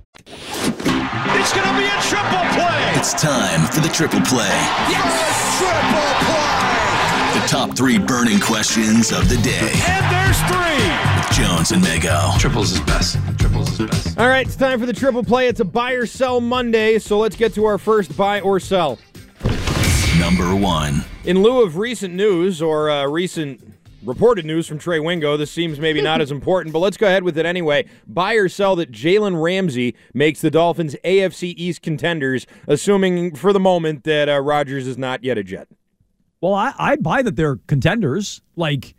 It's going to be a triple play. It's time for the triple play. Yes! Triple play. The top three burning questions of the day. And there's three. With Jones and Mego. Triples is best. Triples is best. All right, it's time for the triple play. It's a buy or sell Monday, so let's get to our first buy or sell. Number one. In lieu of recent news or uh, recent reported news from Trey Wingo, this seems maybe not as important, but let's go ahead with it anyway. Buy or sell that Jalen Ramsey makes the Dolphins AFC East contenders, assuming for the moment that uh, Rodgers is not yet a Jet. Well, I, I buy that they're contenders. Like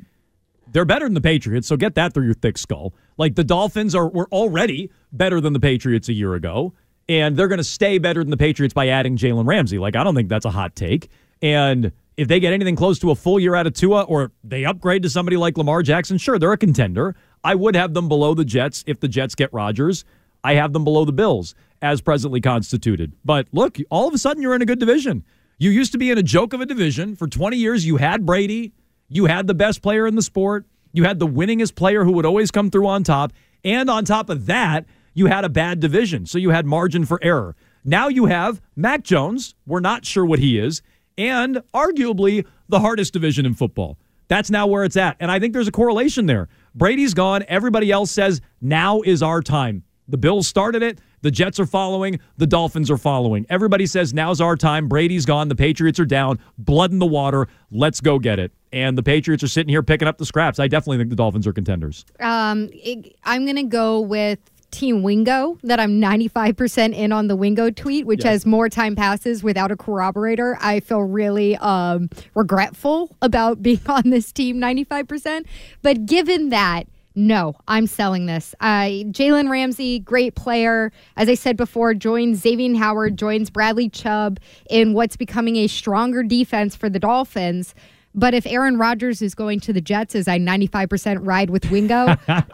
they're better than the Patriots, so get that through your thick skull. Like the Dolphins are were already better than the Patriots a year ago, and they're going to stay better than the Patriots by adding Jalen Ramsey. Like I don't think that's a hot take. And if they get anything close to a full year out of Tua, or they upgrade to somebody like Lamar Jackson, sure they're a contender. I would have them below the Jets if the Jets get Rodgers. I have them below the Bills as presently constituted. But look, all of a sudden you're in a good division. You used to be in a joke of a division. For 20 years, you had Brady. You had the best player in the sport. You had the winningest player who would always come through on top. And on top of that, you had a bad division, so you had margin for error. Now you have Mac Jones. We're not sure what he is, and arguably the hardest division in football. That's now where it's at. And I think there's a correlation there. Brady's gone. Everybody else says now is our time. The Bills started it. The Jets are following. The Dolphins are following. Everybody says now's our time. Brady's gone. The Patriots are down. Blood in the water. Let's go get it. And the Patriots are sitting here picking up the scraps. I definitely think the Dolphins are contenders. Um, I'm going to go with Team Wingo that I'm 95% in on the Wingo tweet, which Yes. as more time passes without a corroborator, I feel really um, regretful about being on this team 95%. But given that, no, I'm selling this. Uh, Jalen Ramsey, great player. As I said before, joins Xavier Howard, joins Bradley Chubb in what's becoming a stronger defense for the Dolphins. But if Aaron Rodgers is going to the Jets, as I 95% ride with Wingo, uh,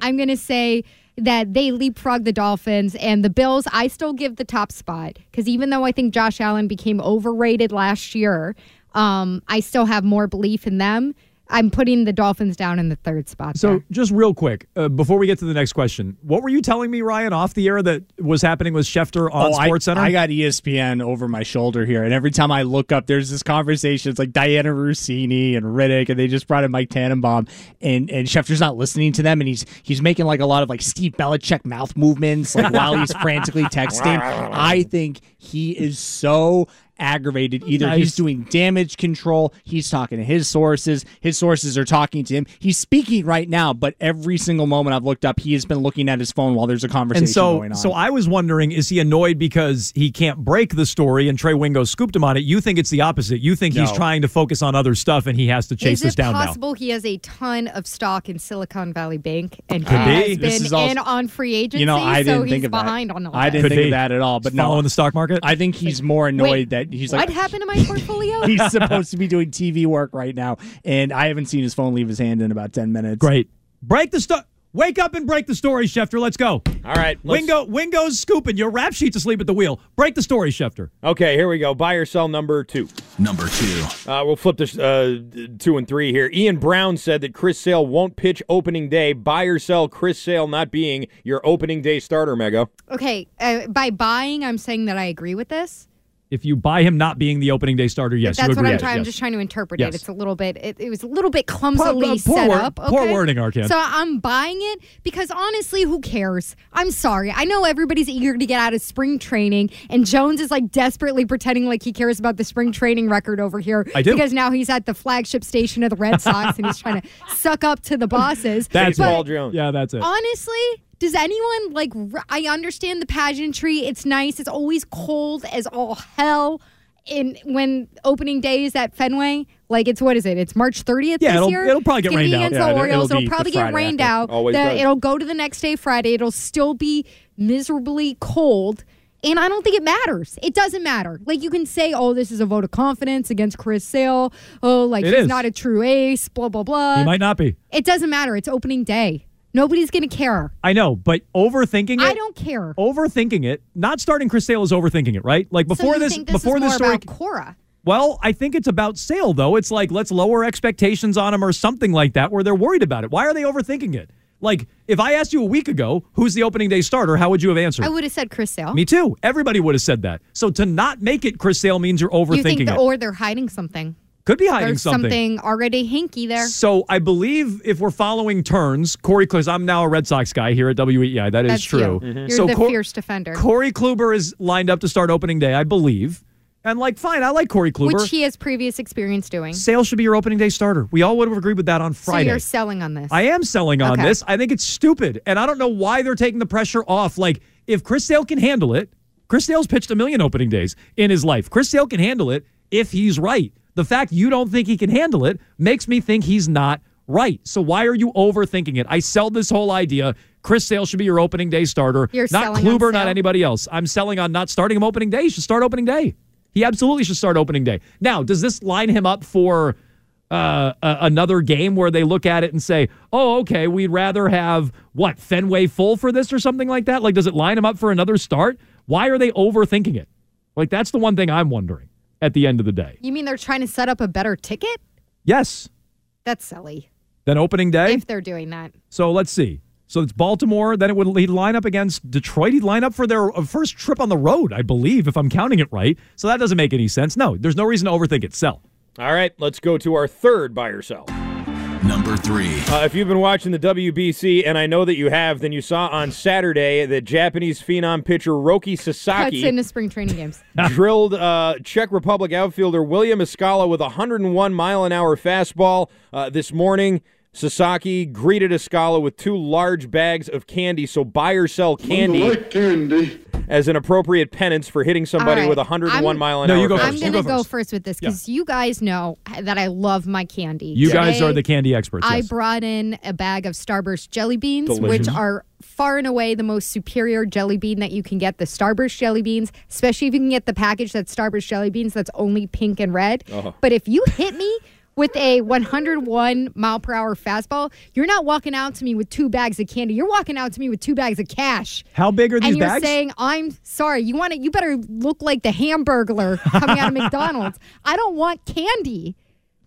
I'm going to say that they leapfrog the Dolphins and the Bills. I still give the top spot because even though I think Josh Allen became overrated last year, um, I still have more belief in them. I'm putting the Dolphins down in the third spot. So, just real quick, uh, before we get to the next question, what were you telling me, Ryan, off the air that was happening with Schefter on Oh, I- I, got ESPN over my shoulder here, and every time I look up, there's this conversation. It's like Dianna Russini and Riddick, and they just brought in Mike Tannenbaum, and and Schefter's not listening to them, and he's he's making like a lot of like Steve Belichick mouth movements, like while he's frantically texting. I think he is so aggravated. Either Nice. he's doing damage control, he's talking to his sources, his sources are talking to him. He's speaking right now, but every single moment I've looked up, he has been looking at his phone while there's a conversation and so, going on. so I was wondering, is he annoyed because he can't break the story and Trey Wingo scooped him on it? You think it's the opposite. You think he's trying to focus on other stuff and he has to chase is this it down now. possible he has a ton of stock in Silicon Valley Bank and Could he be. has This been is also- in on free agency? You know, I so didn't he's think of that. on all I didn't Could think be. of that at all. But no, Following the stock market? I think he's more annoyed Wait, that he's like, what happened to my portfolio? he's supposed to be doing TV work right now, and I haven't seen his phone leave his hand in about ten minutes. Great. Break the story. Wake up and break the story, Schefter. Let's go. All right. let's- Wingo, Wingo's scooping. Your rap sheet's asleep at the wheel. Break the story, Schefter. Okay, here we go. Buy or sell number two. Number two. Uh, we'll flip this uh, two and three here. Ian Browne said that Chris Sale won't pitch opening day. Buy or sell Chris Sale not being your opening day starter, Mego. Okay, uh, by buying, I'm saying that I agree with this. If you buy him not being the opening day starter, yes, That's you what. I'm yes, trying. I'm just trying to interpret Yes. it. It's a little bit. It, it was a little bit clumsily poor uh, set word- up. poor wording, Arcand. So I'm buying it because honestly, who cares? I'm sorry. I know everybody's eager to get out of spring training, and Jones is like desperately pretending like he cares about the spring training record over here. I do. because now he's at the flagship station of the Red Sox and he's trying to suck up to the bosses. That's But. Paul Jones. Yeah, that's it. Honestly, does anyone like? r- I understand the pageantry. It's nice. It's always cold as all hell. In when opening day is at Fenway, like it's what is it? It's March 30th Yeah, this it'll- year. it'll probably get It's rained be out. Against Yeah, the it'll- Orioles, it'll it'll, probably get Friday rained after. out. Always The- does. it'll go to the next day Friday. It'll still be miserably cold. And I don't think it matters. It doesn't matter. Like you can say, "Oh, this is a vote of confidence against Chris Sale." Oh, like It he's is. not a true ace. Blah blah blah. he might not be. It doesn't matter. It's opening day. Nobody's going to care. I know, but overthinking it. I don't care. Overthinking it. Not starting Chris Sale is overthinking it, right? Like before so this, think this before is this story. about Cora. Well, I think it's about Sale though. It's like let's lower expectations on him or something like that, where they're worried about it. Why are they overthinking it? Like if I asked you a week ago who's the opening day starter, how would you have answered? I would have said Chris Sale. Me too. Everybody would have said that. So to not make it Chris Sale means you're overthinking you think that, it. or they're hiding something. Could be hiding There's something. already hinky there. So I believe if we're following turns, Corey, because I'm now a Red Sox guy here at WEI, that is That's true. you. You're So the Cor- fierce defender, Corey Kluber is lined up to start opening day, I believe. And like, fine, I like Corey Kluber. which he has previous experience doing. Sale should be your opening day starter. We all would have agreed with that on So Friday. you're selling on this. I am selling on Okay. this. I think it's stupid. And I don't know why they're taking the pressure off. Like, if Chris Sale can handle it, Chris Sale's pitched a million opening days in his life. Chris Sale can handle it if he's right. The fact you don't think he can handle it makes me think he's not right. So why are you overthinking it? I sell this whole idea. Chris Sale should be your opening day starter. You're not Kluber, not anybody else. I'm selling on not starting him opening day. He should start opening day. He absolutely should start opening day. Now, does this line him up for uh, a- another game where they look at it and say, "Oh, okay, we'd rather have what Fenway full for this or something like that"? Like, does it line him up for another start? Why are they overthinking it? Like, that's the one thing I'm wondering. At the end of the day, you mean they're trying to set up a better ticket? yes. That's silly. Then opening day. If they're doing that. So let's see. So it's Baltimore. Then it would he'd line up against Detroit. He'd line up for their uh, first trip on the road, I believe, if I'm counting it right. So that doesn't make any sense. No, there's no reason to overthink it. Sell. All right, let's go to our third buy or sell. Number three. Uh, if you've been watching the WBC, and I know that you have, then you saw on Saturday that Japanese phenom pitcher Roki Sasaki Cuts Sasaki into spring training games. drilled uh, Czech Republic outfielder William Escala with a 101 mile an hour fastball uh, this morning. Sasaki greeted Escala with two large bags of candy, so buy or sell candy candy. As an appropriate penance for hitting somebody All right, with a 101 I'm- mile an No, hour. you go fastball. I'm going to go first with this because you guys know that I love my candy. You guys are the candy experts. I yes. brought in a bag of Starburst jelly beans, Delicious. which are far and away the most superior jelly bean that you can get. The Starburst jelly beans, especially if you can get the package that's Starburst jelly beans that's only pink and red. Uh-huh. But if you hit me with a 101 mile per hour fastball, you're not walking out to me with two bags of candy. You're walking out to me with two bags of cash. How big are these and you're bags? saying, I'm sorry, you want to, you better look like the hamburglar coming out of McDonald's. I don't want candy.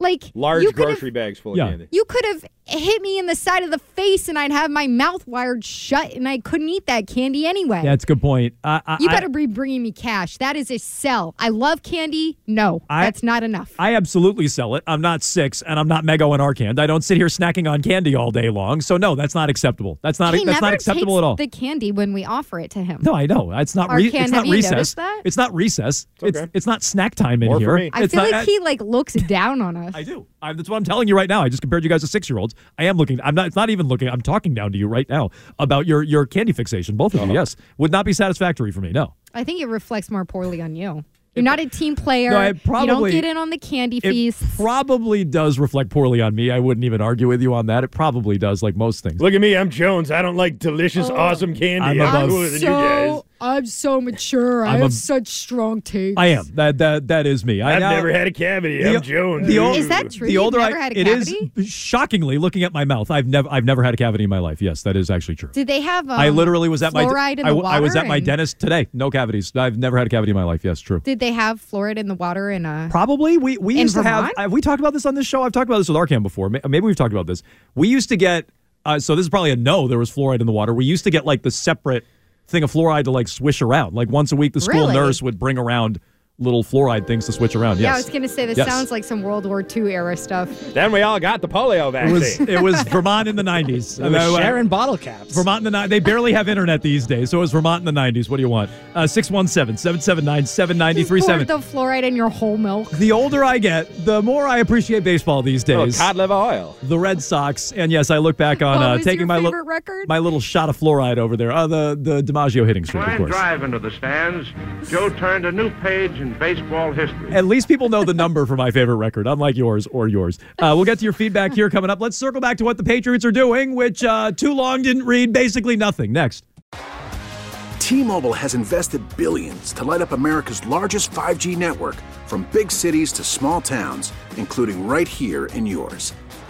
Like Large you grocery bags full of candy. you could have hit me in the side of the face and I'd have my mouth wired shut and I couldn't eat that candy anyway. Yeah, it's a good point. I, I, you I- better be bringing me cash. That is a sell. I love candy. No, I- that's not enough. I absolutely sell it. I'm not six, and I'm not Mego and Arcand. I don't sit here snacking on candy all day long. So no, that's not acceptable. That's not. he that's never not acceptable takes at all. The candy when we offer it to him. no, I know it's not. Re- it's not have recess. noticed that? It's not recess. It's okay. it's not snack time in More for here. me. I It's feel not- like he like looks down on us. I do. I, that's what I'm telling you right now. I just compared you guys to six year olds. I am looking. I'm not. It's not even looking. I'm talking down to you right now about your your candy fixation. Both of Uh-huh. you. Yes, would not be satisfactory for me. No. I think it reflects more poorly on you. You're not a team player. No, it you don't get in on the candy It feast. probably does reflect poorly on me. I wouldn't even argue with you on that. It probably does, like most things. Look at me, I'm Jones. I don't like delicious, Oh. awesome candy. I'm I'm, above- cooler than you guys. I'm so mature. I I'm have a- such strong taste. I am. That that that is me. I I've now- never had a cavity. The- I'm Jones. the ol- Is that true? The You've older never I, had a it is cavity? shockingly looking at my mouth. I've never I've never had a cavity in my life. Yes, that is actually true. Did they have? Um, I literally was at my fluoride in I, the w- I was at my and- dentist today. No cavities. I've never had a cavity in my life. Yes, true. Did they have fluoride in the water in a? Probably. We we In used to have. Have we talked about this on this show? I've talked about this with Arcand before. Maybe we've talked about this. We used to get. Uh, so this is probably a no. There was fluoride in the water. We used to get like the separate thing of fluoride to like swish around. Like once a week, the school Really? nurse would bring around little fluoride things to switch around. Yeah, I was gonna say this Yes. sounds like some World War II era stuff. Then we all got the polio It vaccine. was it was Vermont in the nineties. It was sharing bottle caps. Vermont in the nineties. They barely have internet these days, so it was Vermont in the nineties. What do you want? Uh, 617-779-7937. The fluoride in your whole milk. The older I get, the more I appreciate baseball these oh, days. cod liver oil. the Red Sox, and yes, I look back on uh, taking my li- record? my little shot of fluoride over there. Uh, the the DiMaggio hitting streak, of course. drive into the stands. Joe turned a new page in baseball history. At least people know the number for my favorite record, unlike yours or yours. Uh, we'll get to your feedback here coming up. Let's circle back to what the Patriots are doing, which uh, too long didn't read basically nothing. Next. T-Mobile has invested billions to light up America's largest 5G network from big cities to small towns, including right here in yours.